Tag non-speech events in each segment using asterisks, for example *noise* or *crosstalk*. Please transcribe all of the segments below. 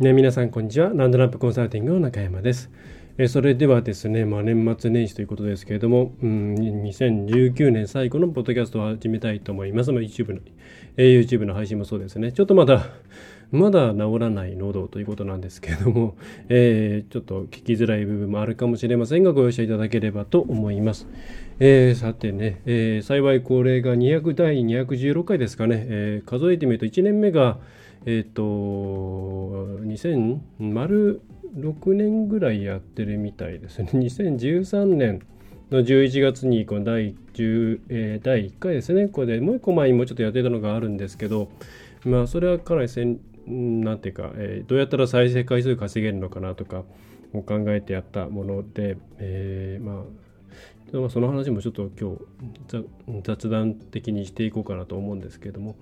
ね、皆さんこんにちは。ランドラップコンサルティングの中山です。えそれではですね、まあ、年末年始ということですけれども、うん、2019年最後のポッドキャストを始めたいと思います。まあ、YouTube の、え YouTube の配信もそうですね。ちょっとまだ、まだ治らない喉ということなんですけれども、えー、ちょっと聞きづらい部分もあるかもしれませんが、ご容赦いただければと思います。えー、さてね、えー、幸いこれが200第216回ですかね、え数えてみると1年目が、えっ、ー、と、2000、丸6年ぐらいやってるみたいですね。*laughs* 2013年の11月にこの第10、えー、第1回ですね。これでもう一個前にもうちょっとやってたのがあるんですけど、まあ、それはかなりせん、なんていうか、えー、どうやったら再生回数稼げるのかなとかを考えてやったもので、えー、まあ、その話もちょっと今日雑談的にしていこうかなと思うんですけれども、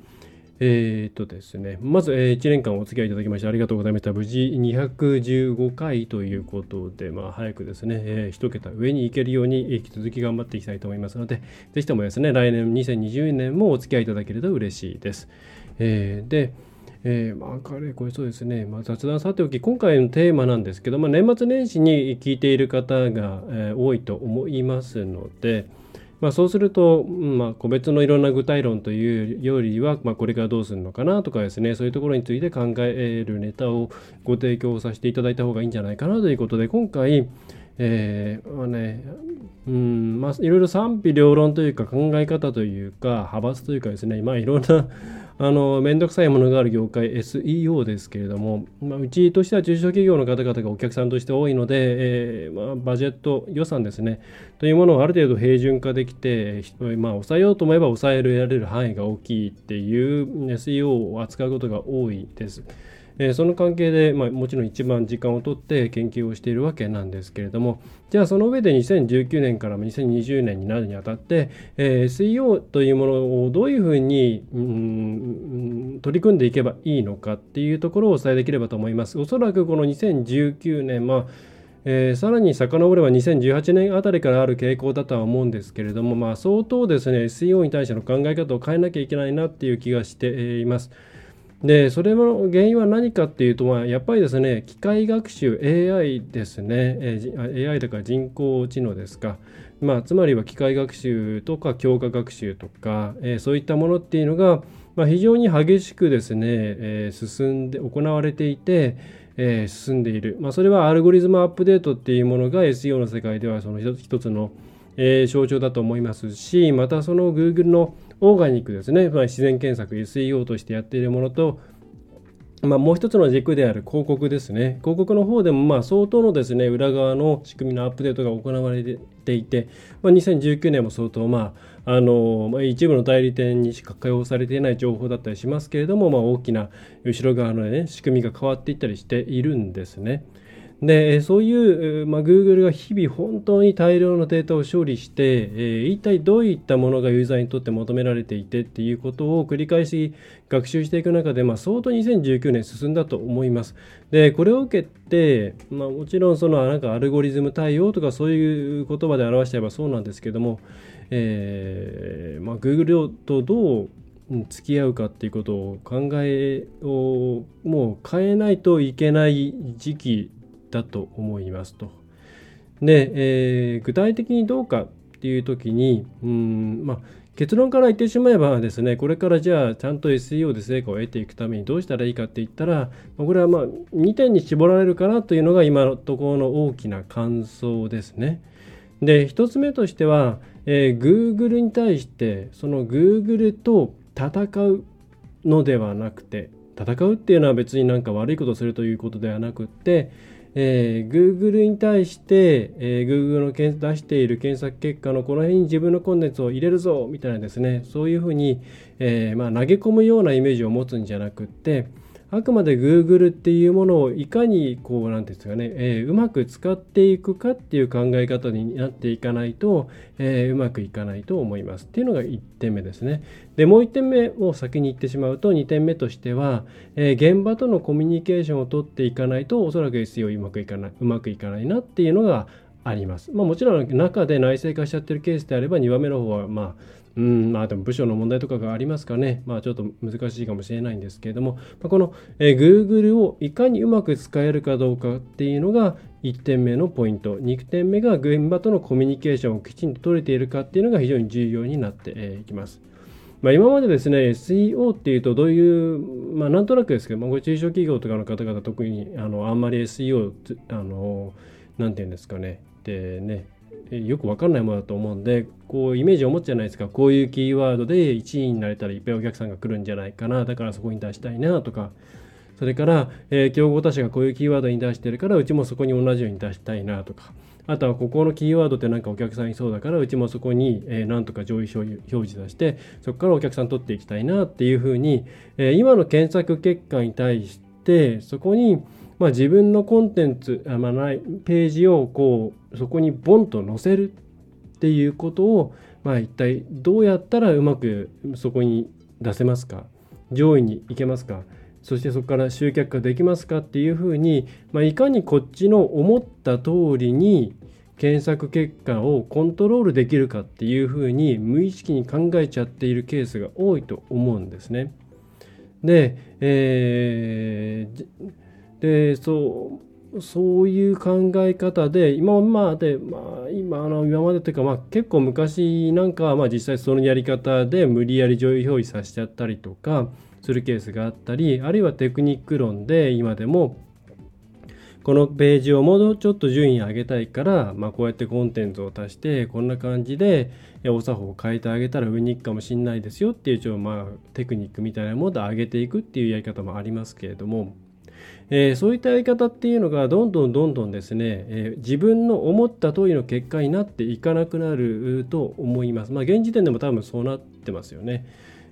えー、っとですね、まず、えー、1年間お付き合いいただきましてありがとうございました。無事215回ということで、まあ、早くですね、えー、1桁上に行けるように引き続き頑張っていきたいと思いますので、ぜひともですね、来年2020年もお付き合いいただけると嬉しいです。えー、で、えー、まあ、かれこれそうですね、まあ、雑談さておき、今回のテーマなんですけど、まあ、年末年始に聞いている方が、えー、多いと思いますので、まあ、そうすると、まあ、個別のいろんな具体論というよりは、まあ、これからどうするのかなとかですねそういうところについて考えるネタをご提供させていただいた方がいいんじゃないかなということで今回、えーまあねうんまあ、いろいろ賛否両論というか考え方というか派閥というかですね、まあ、いろんな *laughs* あの、めんどくさいものがある業界 SEO ですけれども、まあ、うちとしては中小企業の方々がお客さんとして多いので、えー、まあ、バジェット予算ですね、というものをある程度平準化できて、まあ、抑えようと思えば抑えられる範囲が大きいっていう SEO を扱うことが多いです。えー、その関係で、まあ、もちろん一番時間をとって研究をしているわけなんですけれどもじゃあその上で2019年から2020年になるにあたって、えー、SEO というものをどういうふうに、うん、取り組んでいけばいいのかっていうところをお伝えできればと思います。おそらくこの2019年、まあえー、さらに遡れば2018年あたりからある傾向だとは思うんですけれども、まあ、相当ですね SEO に対しての考え方を変えなきゃいけないなっていう気がしています。でそれの原因は何かっていうと、まあ、やっぱりですね機械学習 AI ですね、え、AI だから人工知能ですか、まあ、つまりは機械学習とか強化学習とか、えー、そういったものっていうのが、まあ、非常に激しくですね、えー、進んで行われていて、えー、進んでいる、まあ、それはアルゴリズムアップデートっていうものが SEO の世界ではその一つの、えー、象徴だと思いますしまたその Google のオーガニックですね、まあ、自然検索 SEO としてやっているものと、まあ、もう一つの軸である広告ですね。広告の方でもまあ相当のですね、裏側の仕組みのアップデートが行われていて、まあ、2019年も相当まあ、あの、まあ、一部の代理店にしか開放されていない情報だったりしますけれども、まあ、大きな後ろ側のね、仕組みが変わっていったりしているんですね。でそういう、まあ、Google が日々本当に大量のデータを処理して、えー、一体どういったものがユーザーにとって求められていてっていうことを繰り返し学習していく中で、まあ、相当2019年進んだと思います。でこれを受けて、まあ、もちろんそのなんかアルゴリズム対応とかそういう言葉で表しちゃえばそうなんですけども、えーまあ、Google とどう付き合うかっていうことを考えをもう変えないといけない時期だと思いますと。で、えー、具体的にどうかっていう時に、うんまあ、結論から言ってしまえばですね、これからじゃあちゃんと SEO で成果を得ていくためにどうしたらいいかって言ったら、これはまあ2点に絞られるかなというのが今のところの大きな感想ですね。で、1つ目としては、えー、Google に対してその Google と戦うのではなくて、戦うっていうのは別になんか悪いことをするということではなくって、えー、Google に対して、えー、Google の出している検索結果のこの辺に自分のコンテンツを入れるぞみたいなですね。そういうふうに、えー、まあ、投げ込むようなイメージを持つんじゃなくってあくまで Google っていうものをいかにこうなんていうんですかね、えー、うまく使っていくかっていう考え方になっていかないと、えー、うまくいかないと思いますっていうのが1点目ですねでもう1点目を先に言ってしまうと2点目としては、えー、現場とのコミュニケーションを取っていかないとおそらく SEO うまくいかないうまくいかないなっていうのがあります。まあ、もちろん中で内製化しちゃってるケースであれば2番目の方はまあうんまあでも部署の問題とかがありますかね、まあ、ちょっと難しいかもしれないんですけれども、まあ、この、えー、Google をいかにうまく使えるかどうかっていうのが1点目のポイント、2点目が現場とのコミュニケーションをきちんと取れているかっていうのが非常に重要になってい、きます。まあ、今までですね、SEO っていうとどういう、まあ、なんとなくですけど、まあ、中小企業とかの方々特にあのあんまり SEO、あの、なんていうんですかね、でね、よく分かんないものだと思うんでこうイメージを持つじゃないですか。こういうキーワードで1位になれたらいっぱいお客さんが来るんじゃないかな。だからそこに出したいなとか。それから、えー、競合他社がこういうキーワードに出してるからうちもそこに同じように出したいなとか。あとはここのキーワードってなんかお客さんいそうだからうちもそこに、えー、なんとか上位表示出してそこからお客さん取っていきたいなっていうふうに、えー、今の検索結果に対してそこにまあ、自分のコンテンツ、あまあ、ないページをこうそこにボンと載せるっていうことを、まあ、一体どうやったらうまくそこに出せますか？上位に行けますか？そしてそこから集客ができますかっていうふうに、まあ、いかにこっちの思った通りに検索結果をコントロールできるかっていうふうに無意識に考えちゃっているケースが多いと思うんですね。で、えーでそうそういう考え方で今まで、まあ、今あの今までというか、まあ、結構昔なんかは、まあ、実際そのやり方で無理やり上位表示させちゃったりとかするケースがあったりあるいはテクニック論で今でもこのページをもうちょっと順位上げたいから、まあ、こうやってコンテンツを足してこんな感じでお作法を変えてあげたら上に行くかもしれないですよっていう一応まあテクニックみたいなもので上げていくっていうやり方もありますけれどもえー、そういったやり方っていうのがどんどんどんどんですね、えー、自分の思った通りの結果になっていかなくなると思います。まあ、現時点でも多分そうなってますよね。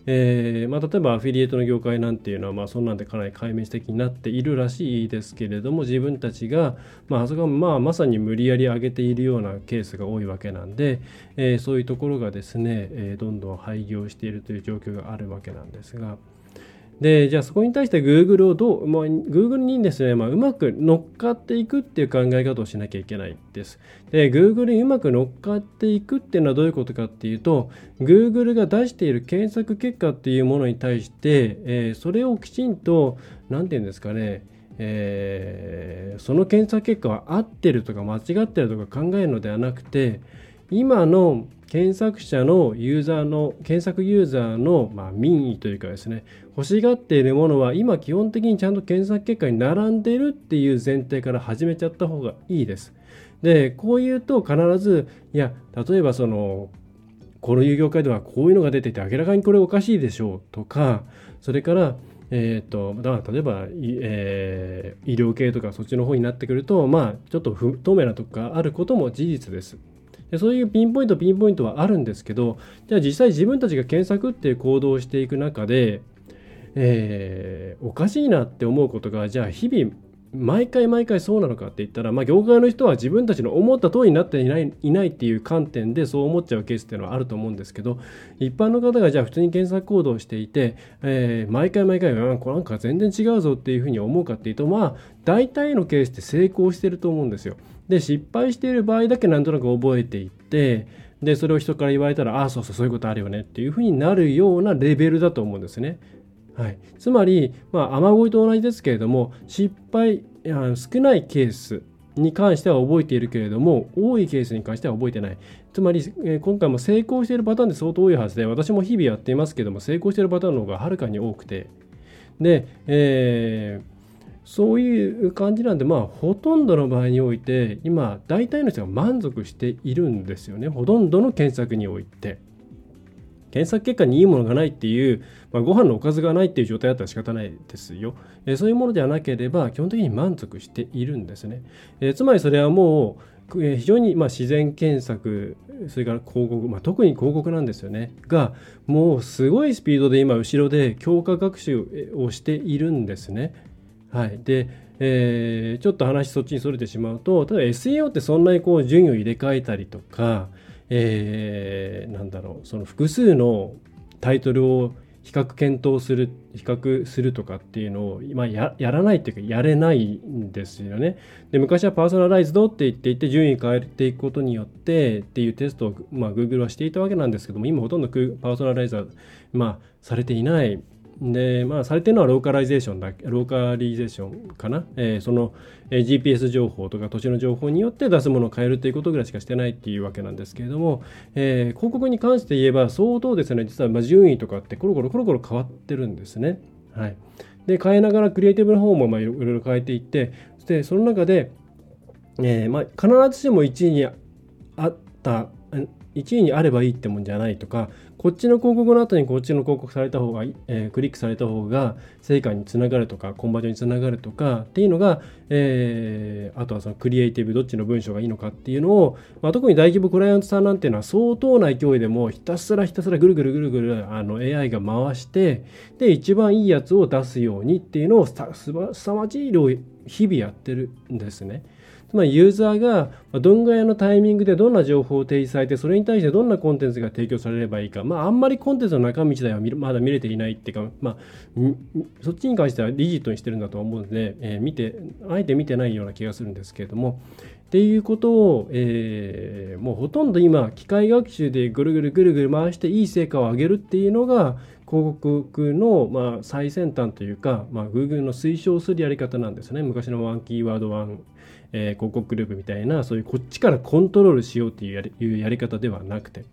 えーまあ、例えばアフィリエイトの業界なんていうのは、まあ、そんなんでかなり壊滅的になっているらしいですけれども自分たちが、まあ、あそこはまあまさに無理やり上げているようなケースが多いわけなんで、えー、そういうところがですね、えー、どんどん廃業しているという状況があるわけなんですが。で、じゃあそこに対して Google をどう、まあ、Google にですね、まあ、うまく乗っかっていくっていう考え方をしなきゃいけないです。で、Google にうまく乗っかっていくっていうのはどういうことかっていうと、Google が出している検索結果っていうものに対して、えー、それをきちんと、なんて言うんですかね、えー、その検索結果は合ってるとか間違ってるとか考えるのではなくて、今の検索者のユーザーの検索ユーザーの、まあ、民意というかですね欲しがっているものは今基本的にちゃんと検索結果に並んでいるっていう前提から始めちゃった方がいいです。でこう言うと必ずいや例えばそのこの有業界ではこういうのが出てて明らかにこれおかしいでしょうとかそれからえーと、だから例えば、えー、医療系とかそっちの方になってくるとまあちょっと不透明なとこがあることも事実です。でそういうピンポイントピンポイントはあるんですけどじゃあ実際自分たちが検索っていう行動をしていく中で、えー、おかしいなって思うことがじゃあ日々毎回毎回そうなのかって言ったら、まあ、業界の人は自分たちの思った通りになっていないいないっていう観点でそう思っちゃうケースっていうのはあると思うんですけど一般の方がじゃあ普通に検索行動をしていて、えー、毎回毎回、うん、これなんか全然違うぞっていうふうに思うかっていうとまあ大体のケースって成功してると思うんですよ。で失敗している場合だけなんとなく覚えていってでそれを人から言われたらああそうそうそういうことあるよねっていうふうになるようなレベルだと思うんですね。はい、つまり、まあ、雨乞いと同じですけれども失敗少ないケースに関しては覚えているけれども多いケースに関しては覚えてない。つまり、えー、今回も成功しているパターンで相当多いはずで私も日々やっていますけども成功しているパターンの方がはるかに多くて。で、えーそういう感じなんで、まあ、ほとんどの場合において、今、大体の人が満足しているんですよね。ほとんどの検索において。検索結果にいいものがないっていう、まあ、ご飯のおかずがないっていう状態だったら仕方ないですよ。えー、そういうものではなければ、基本的に満足しているんですね。えー、つまりそれはもう、え非常にまあ自然検索それから広告、まあ、特に広告なんですよねがもうすごいスピードで今後ろで強化学習をしているんですね。はい、で、えー、ちょっと話そっちにそれてしまうとただ SEO ってそんなにこう順位を入れ替えたりとか、えー、なんだろうその複数のタイトルを比較検討する比較するとかっていうのを今ややらないっていうかやれないんですよね。で昔はパーソナライズドって言っていて順位変えていくことによってっていうテストを、まあ、Google はしていたわけなんですけども今ほとんどパーソナライズ、まあ、されていないで、まあ、されてるのはローカライゼーションだローカリゼーションかな、えー、その、えー、GPS 情報とか土地の情報によって出すものを変えるということぐらいしかしてないっていうわけなんですけれども、えー、広告に関して言えば相当ですね。実はま順位とかってコロコロコロコロ変わってるんですね。はい、で変えながらクリエイティブの方もまあいろいろ変えていってそしてその中で、えーまあ、必ずしも1位にあった1位にあればいいってもんじゃないとかこっちの広告の後にこっちの広告された方が、えー、クリックされた方が成果につながるとかコンバージョンにつながるとかっていうのが、えー、あとはそのクリエイティブどっちの文章がいいのかっていうのを、まあ、特に大規模クライアントさんなんていうのは相当な勢いでもひたすらひたすらぐるぐるぐるぐるあの AI が回してで一番いいやつを出すようにっていうのをすさまじい量日々やってるんですね。つまりユーザーがどんぐらいのタイミングでどんな情報を提示されてそれに対してどんなコンテンツが提供されればいいか、まあ、あんまりコンテンツの中身自体はまだ見れていないっていうか、まあ、そっちに関してはリジットにしてるんだと思うので、えー、見てあえて見てないような気がするんですけれども。っていうことを、えー、もうほとんど今機械学習でぐるぐるぐるぐる回していい成果を上げるっていうのが広告の、まあ、最先端というか、まあ、Google の推奨するやり方なんですね。昔のワンキーワードワン。えー、広告グループみたいなそういうこっちからコントロールしようっていうやり方ではなくて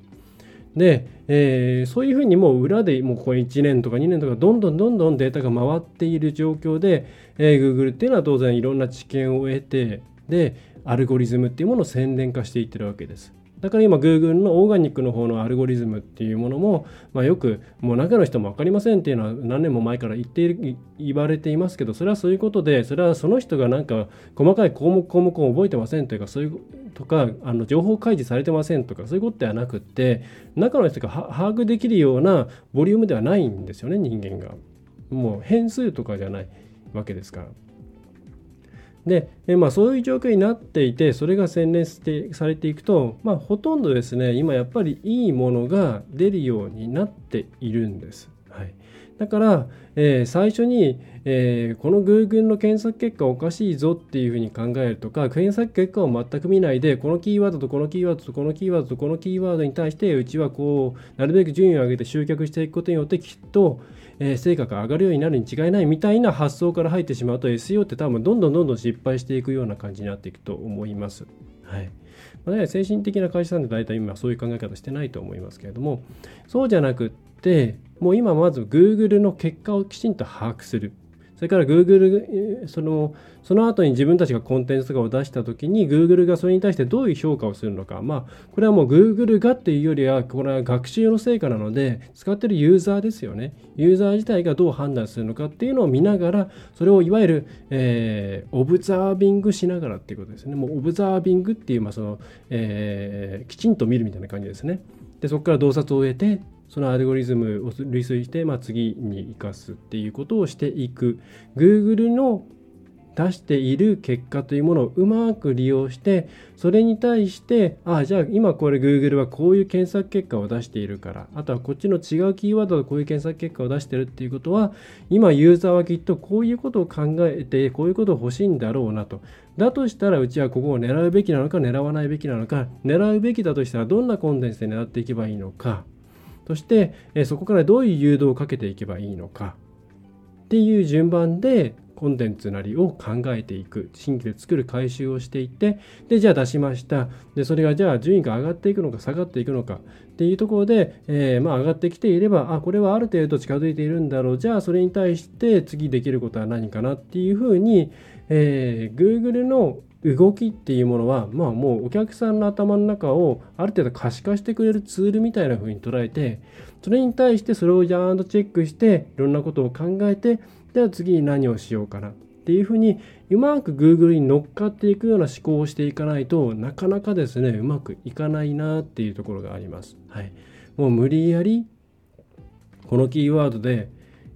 で、えー、そういうふうにもう裏でもうここ1年とか2年とかどんどんどんどんデータが回っている状況で、えー、Google っていうのは当然いろんな知見を得てでアルゴリズムっていうものを宣伝化していってるわけです。だから今 Google のオーガニックの方のアルゴリズムっていうものも、まあ、よくもう中の人も分かりませんっていうのは何年も前から言っている言われていますけどそれはそういうことでそれはその人がなんか細かい項目項目を覚えてませんというかそういうとかあの情報開示されてませんとかそういうことではなくって中の人が把握できるようなボリュームではないんですよね人間が。もう変数とかじゃないわけですから。で、えまあ、そういう状況になっていてそれが洗練してされていくと、まあ、ほとんどですね今やっぱりいいものが出るようになっているんです。はい、だから、えー、最初に、えー、この Google の検索結果おかしいぞっていうふうに考えるとか検索結果を全く見ないでこのキーワードとこのキーワードとこのキーワードとこのキーワードに対してうちはこうなるべく順位を上げて集客していくことによってきっと、えー、成果が上がるようになるに違いないみたいな発想から入ってしまうと SEO って多分どんどんどんどん失敗していくような感じになっていくと思います。はいまあ、精神的な会社さんって大体今そういう考え方してないと思いますけれどもそうじゃなくってもう今まず Google の結果をきちんと把握するそれから Google そのその後に自分たちがコンテンツとかを出した時に Google がそれに対してどういう評価をするのか。まあこれはもう Google がっていうよりはこれは学習の成果なので使ってるユーザーですよね。ユーザー自体がどう判断するのかっていうのを見ながらそれをいわゆる、えー、オブザービングしながらっていうことですね。もうオブザービングっていう、まあそのえー、きちんと見るみたいな感じですね。でそこから洞察を得てそのアルゴリズムを類推して、まあ、次に生かすっていうことをしていく。Google の出している結果というものをうまく利用してそれに対してあじゃあ今これ Google はこういう検索結果を出しているからあとはこっちの違うキーワードでこういう検索結果を出してるっていうことは今ユーザーはきっとこういうことを考えてこういうことを欲しいんだろうなと。だとしたらうちはここを狙うべきなのか狙わないべきなのか狙うべきだとしたらどんなコンテンツで狙っていけばいいのか。そして、えそこからどういう誘導をかけていけばいいのか。っていう順番でコンテンツなりを考えていく。新規で作る回収をしていってでじゃあ出しました。でそれがじゃあ順位が上がっていくのか下がっていくのか。っていうところで、えー、まあ上がってきていればあこれはある程度近づいているんだろう。じゃあそれに対して次できることは何かなっていうふうに、えー、Google の動きっていうものは、まあ、もうお客さんの頭の中をある程度可視化してくれるツールみたいな風に捉えてそれに対してそれをジャーンとチェックしていろんなことを考えてでは次に何をしようかなっていうふうにうまく Google に乗っかっていくような思考をしていかないとなかなかですねうまくいかないなっていうところがあります。はい、もう無理やりこのキーワードで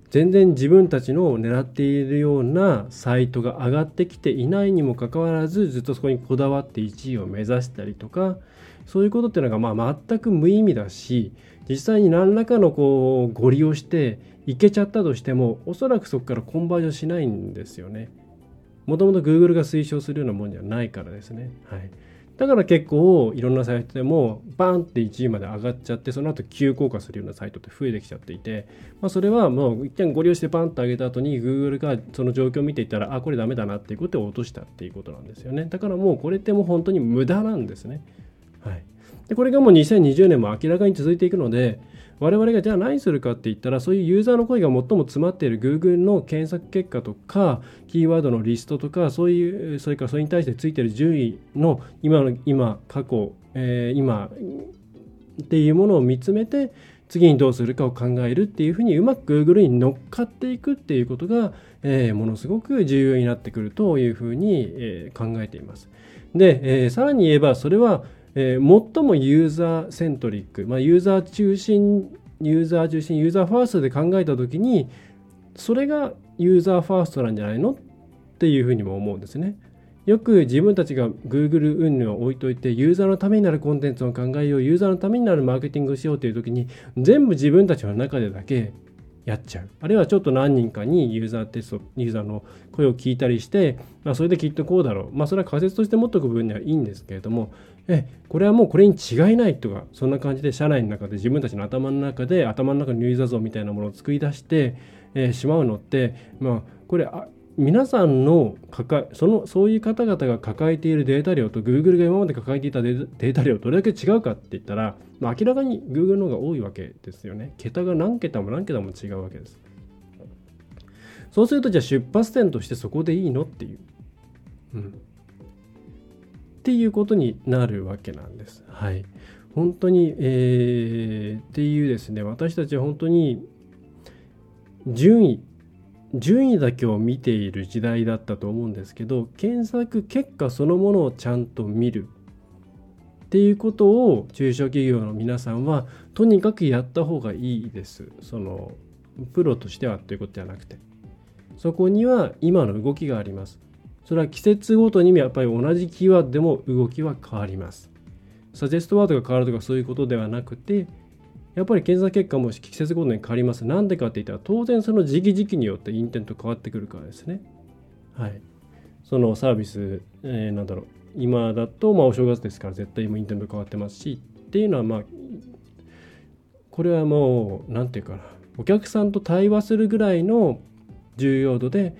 全然自分たちの狙っているようなサイトが上がってきていないにもかかわらずずっとそこにこだわって1位を目指したりとかそういうことっていうのがまあ全く無意味だし実際に何らかのこうご利用していけちゃったとしてもおそらくそこからコンバージョンしないんですよね。もともと Google が推奨するようなもんじゃないからですね。はい。だから結構いろんなサイトでもバーンって1位まで上がっちゃってその後急降下するようなサイトって増えてきちゃっていて、まあ、それはもう一見ご利用してバンって上げた後に Google がその状況を見ていったらあこれダメだなっていうことを落としたっていうことなんですよね。だからもうこれってもう本当に無駄なんですね。はい。でこれがもう2020年も明らかに続いていくので我々がじゃあ何するかって言ったらそういうユーザーの声が最も詰まっている Google の検索結果とかキーワードのリストとかそういうそれからそれに対してついてる順位の今の今過去、えー、今っていうものを見つめて次にどうするかを考えるっていうふうにうまく Google に乗っかっていくっていうことが、えー、ものすごく重要になってくるというふうに、えー、考えています。で、えー、さらに言えばそれはえー、最もユーザーセントリック、まあ、ユーザー中心ユーザー中心ユーザーファーストで考えた時にそれがユーザーファーストなんじゃないのっていうふうにも思うんですね。よく自分たちが Google 運を置いといてユーザーのためになるコンテンツを考えようユーザーのためになるマーケティングをしようという時に全部自分たちの中でだけやっちゃうあるいはちょっと何人かにユーザーテストユーザーの声を聞いたりして、まあ、それできっとこうだろうまあそれは仮説として持っておく分にはいいんですけれどもえこれはもうこれに違いないとかそんな感じで社内の中で自分たちの頭の中で頭の中のユーザー像みたいなものを作り出して、えー、しまうのってまあこれあ皆さんの抱えそのそういう方々が抱えているデータ量と Google が今まで抱えていたデータ量どれだけ違うかって言ったら、まあ、明らかに Google の方が多いわけですよね。桁が何桁も何桁も違うわけです。そうするとじゃあ出発点としてそこでいいのっていう。うん。っていうことになるわけなんです。はい。本当に、えー、っていうですね、私たちは本当に順位順位だけを見ている時代だったと思うんですけど検索結果そのものをちゃんと見るっていうことを中小企業の皆さんはとにかくやった方がいいですそのプロとしてはということではなくてそこには今の動きがありますそれは季節ごとにやっぱり同じキーワードでも動きは変わりますサジェストワードが変わるとかそういうことではなくてやっぱり検査結果も季節ごとに変わります。なんでかって言ったら、当然その時期時期によってインテント変わってくるからですね。はい。そのサービス、えー、なんだろう、今だと、まあ、お正月ですから絶対今インテント変わってますし、っていうのは、まあ、これはもう、なんていうかな、お客さんと対話するぐらいの重要度で、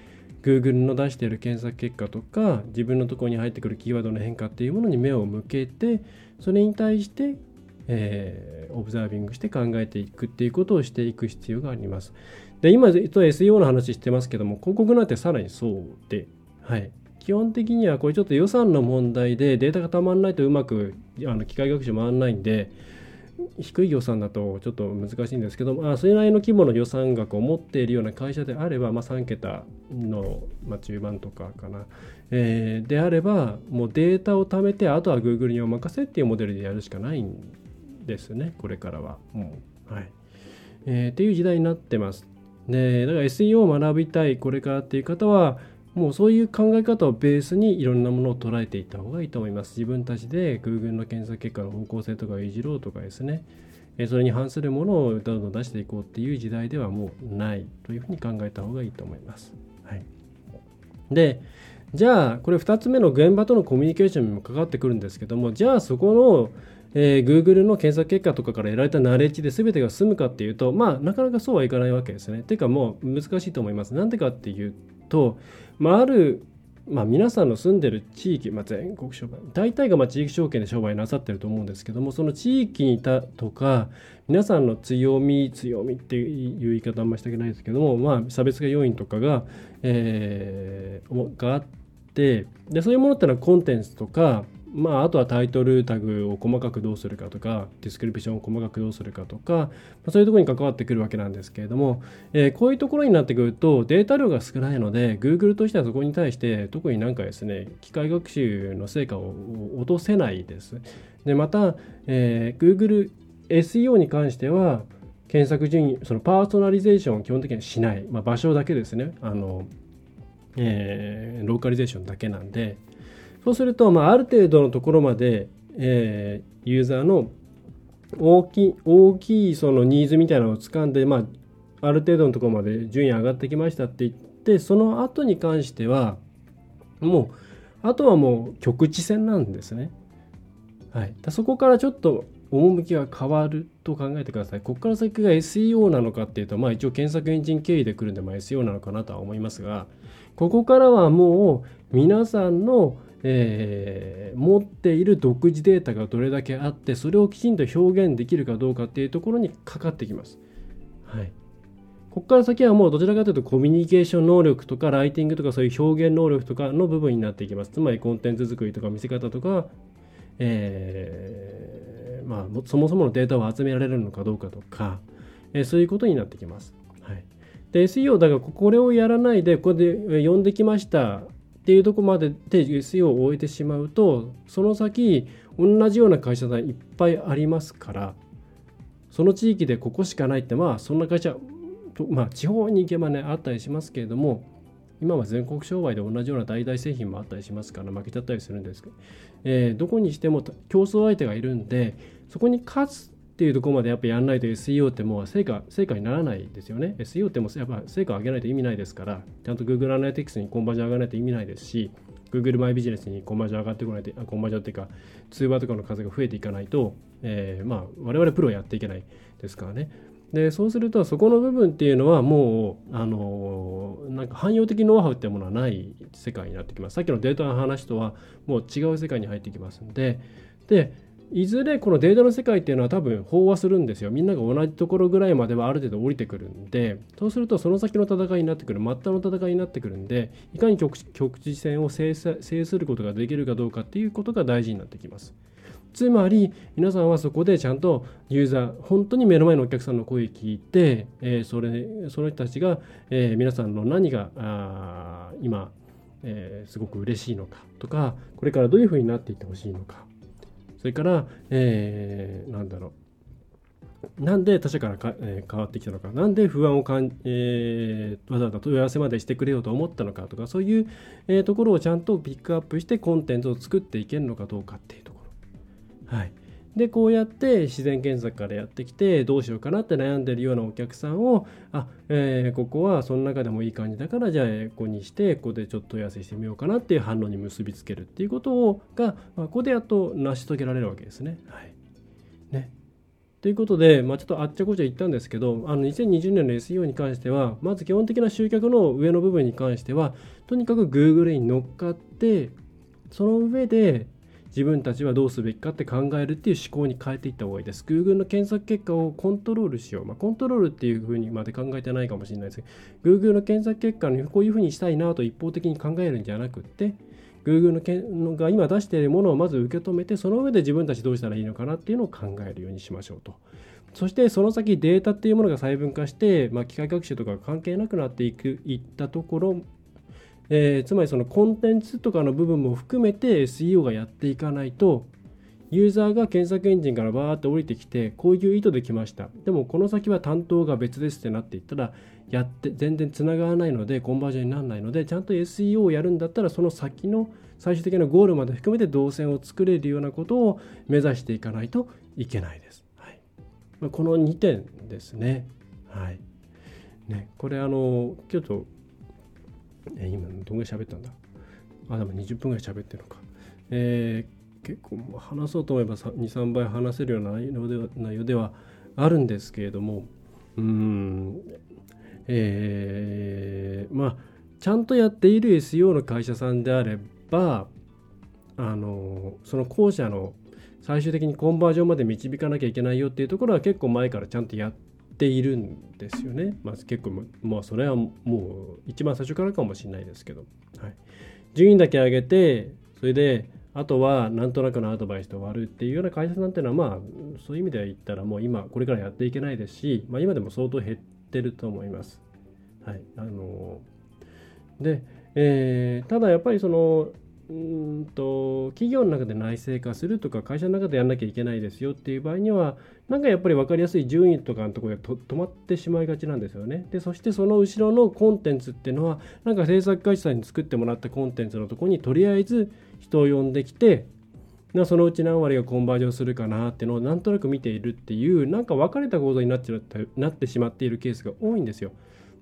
Google の出している検索結果とか自分のところに入ってくるキーワードの変化っていうものに目を向けてそれに対してえー、オブザービングして考えていくっていうことをしていく必要があります。で、今ずっと SEO の話してますけども、広告なんてさらにそうで、はい。基本的にはこれちょっと予算の問題でデータがたまらないとうまくあの機械学習回らないんで、低い予算だとちょっと難しいんですけども、あそれなりの規模の予算額を持っているような会社であれば、まあ、3桁の、まあ、中盤とかかな、えー、であれば、もうデータを貯めて、あとは Google にお任せっていうモデルでやるしかないんですね、これからは。もうはいえー、っていう時代になってます。で、だから SEO を学びたい、これからっていう方は、もうそういう考え方をベースにいろんなものを捉えていった方がいいと思います。自分たちで Google の検索結果の方向性とかをいじろうとかですね、それに反するものをどんどん出していこうっていう時代ではもうないというふうに考えた方がいいと思います。はい、で、じゃあこれ2つ目の現場とのコミュニケーションにもかかってくるんですけども、じゃあそこのえー、Google の検索結果とかから得られたナレッジで全てが済むかっていうと、まあ、なかなかそうはいかないわけですね。ていうかもう難しいと思います。なんでかっていうと、まあ、ある、まあ、皆さんの住んでる地域、まあ、全国商売、大体がま地域証券で商売なさってると思うんですけども、その地域にいたとか、皆さんの強み、強みっていう言い方あんましたくないですけども、まあ、差別化要因とかが、えー、があって、でそういうものってのはコンテンツとか、まあ、あとはタイトルタグを細かくどうするかとかディスクリプションを細かくどうするかとか、まあ、そういうところに関わってくるわけなんですけれども、えー、こういうところになってくるとデータ量が少ないので Google としてはそこに対して特になんかですね機械学習の成果を落とせないです。でまた、えー、Google SEO に関しては検索順位そのパーソナリゼーションを基本的にはしない、まあ、場所だけですね。あの、えー、ローカリゼーションだけなんで。そうすると、まあ、ある程度のところまで、えー、ユーザーの大きい大きいそのニーズみたいなのを掴んで、まあ、ある程度のところまで順位上がってきましたって言ってその後に関してはもうあとはもう局地戦なんですね。はい、そこからちょっと趣が変わると考えてください。ここから先が SEO なのかっていうと、まあ一応検索エンジン経由で来るんで、まあ、SEO なのかなとは思いますが、ここからはもう皆さんのえー、持っている独自データがどれだけあってそれをきちんと表現できるかどうかっていうところにかかってきます。はい、ここから先はもうどちらかというとコミュニケーション能力とかライティングとかそういう表現能力とかの部分になっていきます。つまりコンテンツ作りとか見せ方とか、えー、まあ、そもそものデータを集められるのかどうかとか、えー、そういうことになってきます。はい、で SEO だからこれをやらないでここで呼んできましたっていうとこまでで SEO を終えてしまうとその先同じような会社さんいっぱいありますからその地域でここしかないってまあそんな会社まあ地方に行けばねあったりしますけれども今は全国商売で同じような代々製品もあったりしますから負けちゃったりするんですけど、えー、どこにしても競争相手がいるんでそこに勝つっていうところまでやっぱやらないと SEO ってもう成果成果にならないですよね。SEO ってもやっぱ成果を上げないと意味ないですから、ちゃんと Google Analytics にコンバージョン上がらないと意味ないですし、Google マイビジネスにコンバージョン上がってこないと、コンバージョンっていうか、通話とかの数が増えていかないと、えー、まあ我々プロやっていけないですからね。でそうするとそこの部分っていうのはもうあのなんか汎用的ノウハウっていうものはない世界になってきますさっきのデータの話とはもう違う世界に入ってきますんででいずれこのデータの世界っていうのは多分飽和するんですよ。みんなが同じところぐらいまではある程度降りてくるんで、そうするとその先の戦いになってくる、末端の戦いになってくるんで、いかに局地戦を制することができるかどうかっていうことが大事になってきます。つまり皆さんはそこでちゃんとユーザー本当に目の前のお客さんの声聞いて、えー、それその人たちが、えー、皆さんの何があ今、えー、すごく嬉しいのかとかこれからどういうふうになっていってほしいのかそれから、えー、なんだろう。なんで他者からか、えー、変わってきたのか、なんで不安をかん、えー、わざわざ問い合わせまでしてくれようと思ったのかとか、そういう、えー、ところをちゃんとピックアップしてコンテンツを作っていけるのかどうかっていうところ。はい。でこうやって自然検索からやってきてどうしようかなって悩んでるようなお客さんをあ、えー、ここはその中でもいい感じだからじゃあここにしてここでちょっと問い合わせしてみようかなっていう反応に結びつけるっていうことをが、まあ、ここでやっと成し遂げられるわけですね。はい、ねということで、まあ、ちょっとあっちゃこっちゃ言ったんですけど、あの2020年の SEO に関しては、まず基本的な集客の上の部分に関しては、とにかく Google に乗っかって、その上で自分たちはどうすべきかって考えるっていう思考に変えていった方がいいです。Google の検索結果をコントロールしよう。まあ、コントロールっていうふうにまで考えてないかもしれないですけど、Google の検索結果にこういうふうにしたいなと一方的に考えるんじゃなくって、Google のけが今出しているものをまず受け止めて、その上で自分たちどうしたらいいのかなっていうのを考えるようにしましょうと。そしてその先データっていうものが細分化して、まあ、機械学習とか関係なくなっていくいったところえー、つまりそのコンテンツとかの部分も含めて SEO がやっていかないとユーザーが検索エンジンからバーって降りてきてこういう意図で来ましたでもこの先は担当が別ですってなっていったらやって全然つながらないのでコンバージョンにならないのでちゃんと SEO をやるんだったらその先の最終的なゴールまで含めて動線を作れるようなことを目指していかないといけないです。はい、この2点ですね。はい、ねこれあのちょっとえ今どんぐらい喋ったんだ？あでも20分ぐらい喋ってるのか。えー、結構話そうと思えば23倍話せるような内容では内容ではあるんですけれどもうんえー、まあちゃんとやっている SEO の会社さんであればあのその後者の最終的にコンバージョンまで導かなきゃいけないよっていうところは結構前からちゃんとやっているんですよね。まあ、結構まあそれはもう一番最初からかもしれないですけど、はい、順位だけ上げてそれであとはなんとなくのアドバイスで終わるっていうような会社さんていうのはまあそういう意味では言ったらもう今これからやっていけないですし、まあ、今でも相当減ってると思います。はい、あので、えー、ただやっぱりそのうんと企業の中で内製化するとか会社の中でやんなきゃいけないですよっていう場合にはなんかやっぱり分かりやすい順位とかのところで止まってしまいがちなんですよね。でそしてその後ろのコンテンツっていうのはなんか制作会社さんに作ってもらったコンテンツのとこにとりあえず人を呼んできてそのうち何割がコンバージョンするかなっていうのをなんとなく見ているっていうなんか分かれた構造になっちゃなってしまっているケースが多いんですよ。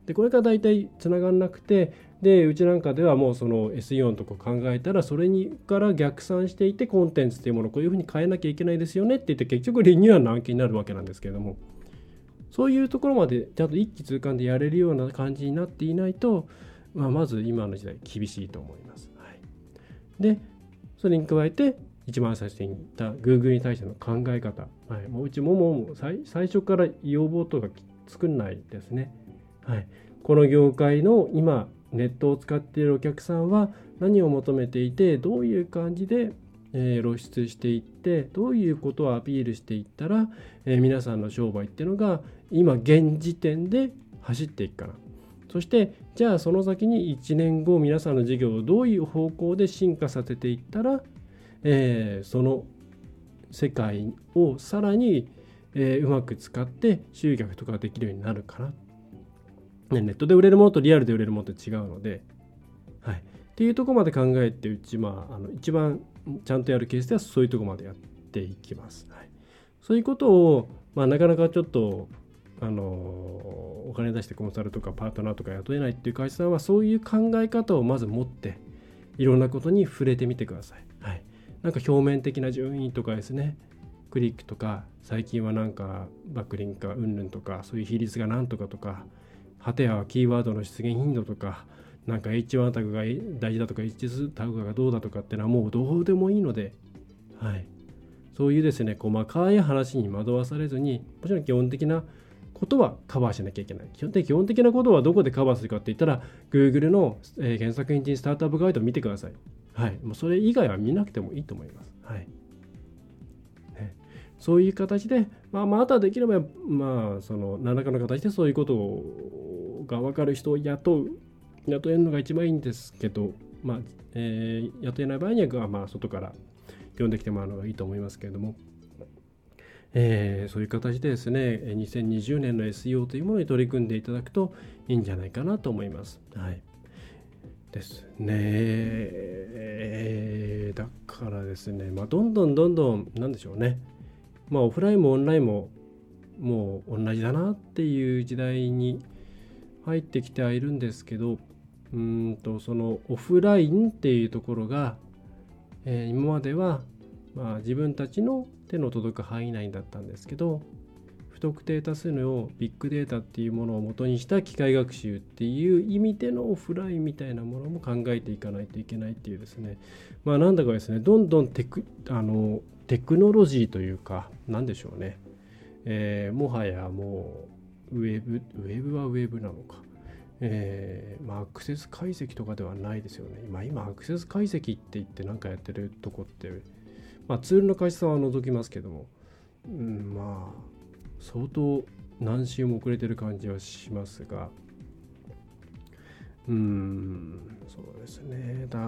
でこれが大体つながんなくてでうちなんかではもうその SEO のとこ考えたらそれにから逆算していてコンテンツっていうものをこういうふうに変えなきゃいけないですよねって言って結局リニューアルの案件になるわけなんですけれどもそういうところまでちゃんと一気通貫でやれるような感じになっていないと、まあ、まず今の時代厳しいと思います。はい、でそれに加えて一番最初に言った Google に対しての考え方、はい、もううちももう最初から要望とか作んないですね。はい、この業界の今ネットを使っているお客さんは何を求めていてどういう感じで、え露出していってどういうことをアピールしていったら、え皆さんの商売っていうのが今現時点で走っていくかな。そしてじゃあその先に1年後皆さんの事業をどういう方向で進化させていったら、えー、その世界をさらに、え、うまく使って集客とかできるようになるかな。ね、ネットで売れるものとリアルで売れるものって違うので、はい、っていうとこまで考えてうち、まあ、あの一番ちゃんとやるケースではそういうとこまでやっていきます。はい、そういうことを、まあ、なかなかちょっとあのお金出してコンサルとかパートナーとか雇えないっていう会社さんはそういう考え方をまず持っていろんなことに触れてみてください。はい、なんか表面的な順位とかですねクリックとか最近はなんかバックリンクかうんぬんとかそういう比率がなんとかとか果てはキーワードの出現頻度とか、なんか H1 タグが大事だとか H2 タグがどうだとかっていうのはもうどうでもいいので、はい。そういうですね、細かい話に惑わされずに、もちろん基本的なことはカバーしなきゃいけない。基本的基本的なことはどこでカバーするかって言ったら、Google の、えー、検索エンジンスタートアップガイドを見てください。はい。もうそれ以外は見なくてもいいと思います。はい。ね、そういう形で、まあ、まあ、あとはできれば、まあ、その、何らかの形でそういうことをが分かる人を雇う雇えるのが一番いいんですけど、まあえー、雇えない場合には、まあ、外から呼んできてもらうのがいいと思いますけれども、えー、そういう形でですね2020年の SEO というものに取り組んでいただくといいんじゃないかなと思います。はい。ですね、えー、だからですね、まあ、どんどんどんどんなんでしょうね、まあ、オフラインもオンラインももう同じだなっていう時代に入ってきてはいるんですけどうんとそのオフラインっていうところが、えー、今までは、まあ、自分たちの手の届く範囲内だったんですけど不特定多数のビッグデータっていうものを元にした機械学習っていう意味でのオフラインみたいなものも考えていかないといけないっていうですね。まあなんだかですねどんどんテクあのテクノロジーというか何でしょうね、えー、もはやもうウェブ、ウェブはウェブなのか。えー、まあ、アクセス解析とかではないですよね。まあ、今、アクセス解析って言って何かやってるとこって、まあ、ツールの会社は除きますけども、うん、まあ、相当何週も遅れてる感じはしますが、うん、そうですね。だ、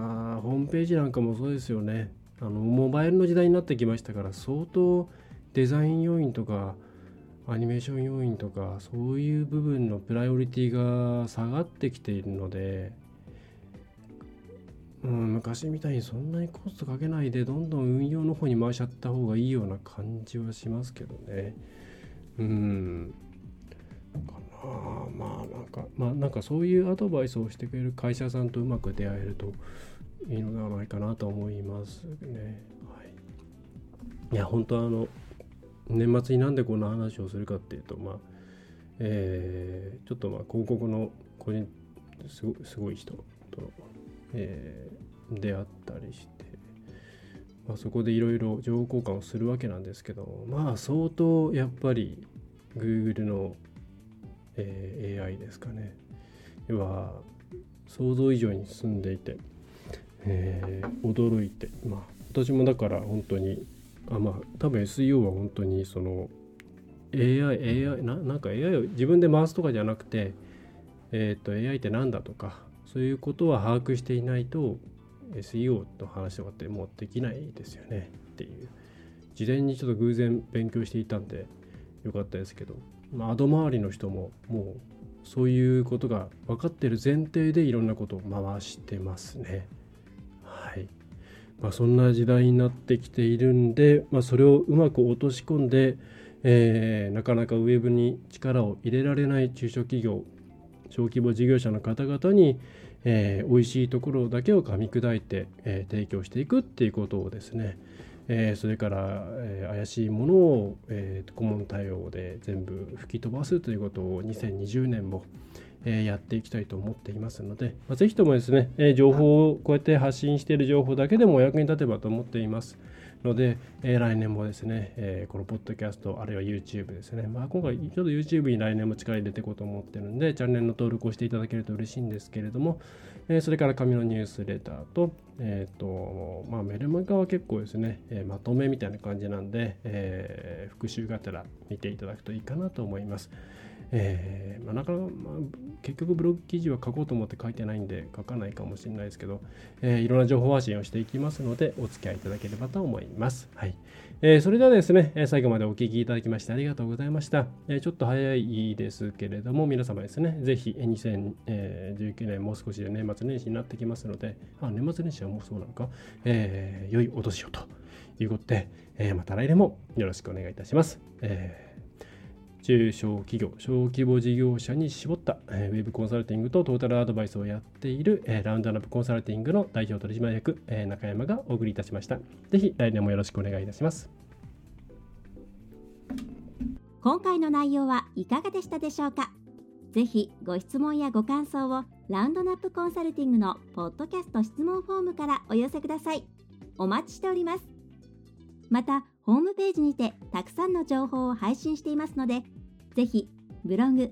ホームページなんかもそうですよね。あの、モバイルの時代になってきましたから、相当デザイン要因とか、アニメーション要因とかそういう部分のプライオリティが下がってきているので、うん、昔みたいにそんなにコストかけないでどんどん運用の方に回しちゃった方がいいような感じはしますけどね。うん。かなまあなんかまあなんかそういうアドバイスをしてくれる会社さんとうまく出会えるといいのではないかなと思いますね。はい、いや本当あの年末になんでこんな話をするかっていうと、まあえー、ちょっとまあ広告の個人すごすごい人と、えー、出会ったりして、まあ、そこでいろいろ情報交換をするわけなんですけどまあ相当やっぱり Google の、えー、AI ですかねは想像以上に進んでいて、えー、驚いてまあ私もだから本当にあまあ多分 SEO は本当にその AI、AI ななんか AI を自分で回すとかじゃなくて、えっ、ー、と AI って何だとかそういうことは把握していないと SEO の話とかってもうできないですよねっていう事前にちょっと偶然勉強していたんでよかったですけど、まあ、アド周りの人ももうそういうことが分かってる前提でいろんなことを回してますね。まあ、そんな時代になってきているんで、まあ、それをうまく落とし込んで、えー、なかなかウェブに力を入れられない中小企業小規模事業者の方々に、えー、美味しいところだけを噛み砕いて、えー、提供していくっていうことをですね、えー、それから、えー、怪しいものを、えー、顧問対応で全部吹き飛ばすということを2020年も、え、やっていきたいと思っていますので、まあ、ぜひともですね、え、情報をこうやって発信している情報だけでもお役に立てばと思っています。ので、えー、来年もですね、えー、このポッドキャスト、あるいは YouTube ですね、まあ、今回ちょっと YouTube に来年も力入れていこうと思ってるんで、チャンネルの登録をしていただけると嬉しいんですけれども、えー、それから紙のニュースレターと、えっ、と、まあ、メルマガは結構ですね、えまとめみたいな感じなんで、え復習がてら見ていただくといいかなと思います。えー、まあ、なかなか、まあ、結局ブログ記事は書こうと思って書いてないんで書かないかもしれないですけど、えー、いろんな情報発信をしていきますのでお付き合いいただければと思います。はいえー、それではですね、最後までお聞きいただきましてありがとうございました。えちょっと早いですけれども、皆様ですね、ぜひ2019年もう少しで年末年始になってきますので、あ年末年始はもうそうなのか、え良いお年をということで、えまた来年もよろしくお願いいたします。えー中小企業、小規模事業者に絞った、えー、ウェブコンサルティングとトータルアドバイスをやっている、えー、ラウンドナップコンサルティングの代表取締役、えー、中山がお送りいたしました。ぜひ来年もよろしくお願いいたします。今回の内容はいかがでしたでしょうか？ぜひご質問やご感想をラウンドナップコンサルティングのポッドキャスト質問フォームからお寄せください。お待ちしております。また、ホームページにてたくさんの情報を配信していますので、ぜひブログ、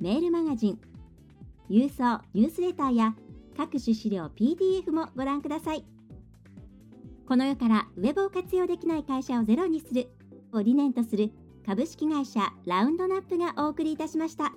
メールマガジン、郵送ニュースレターや各種資料 PDF もご覧ください。この世からウェブを活用できない会社をゼロにするを理念とする株式会社ラウンドナップがお送りいたしました。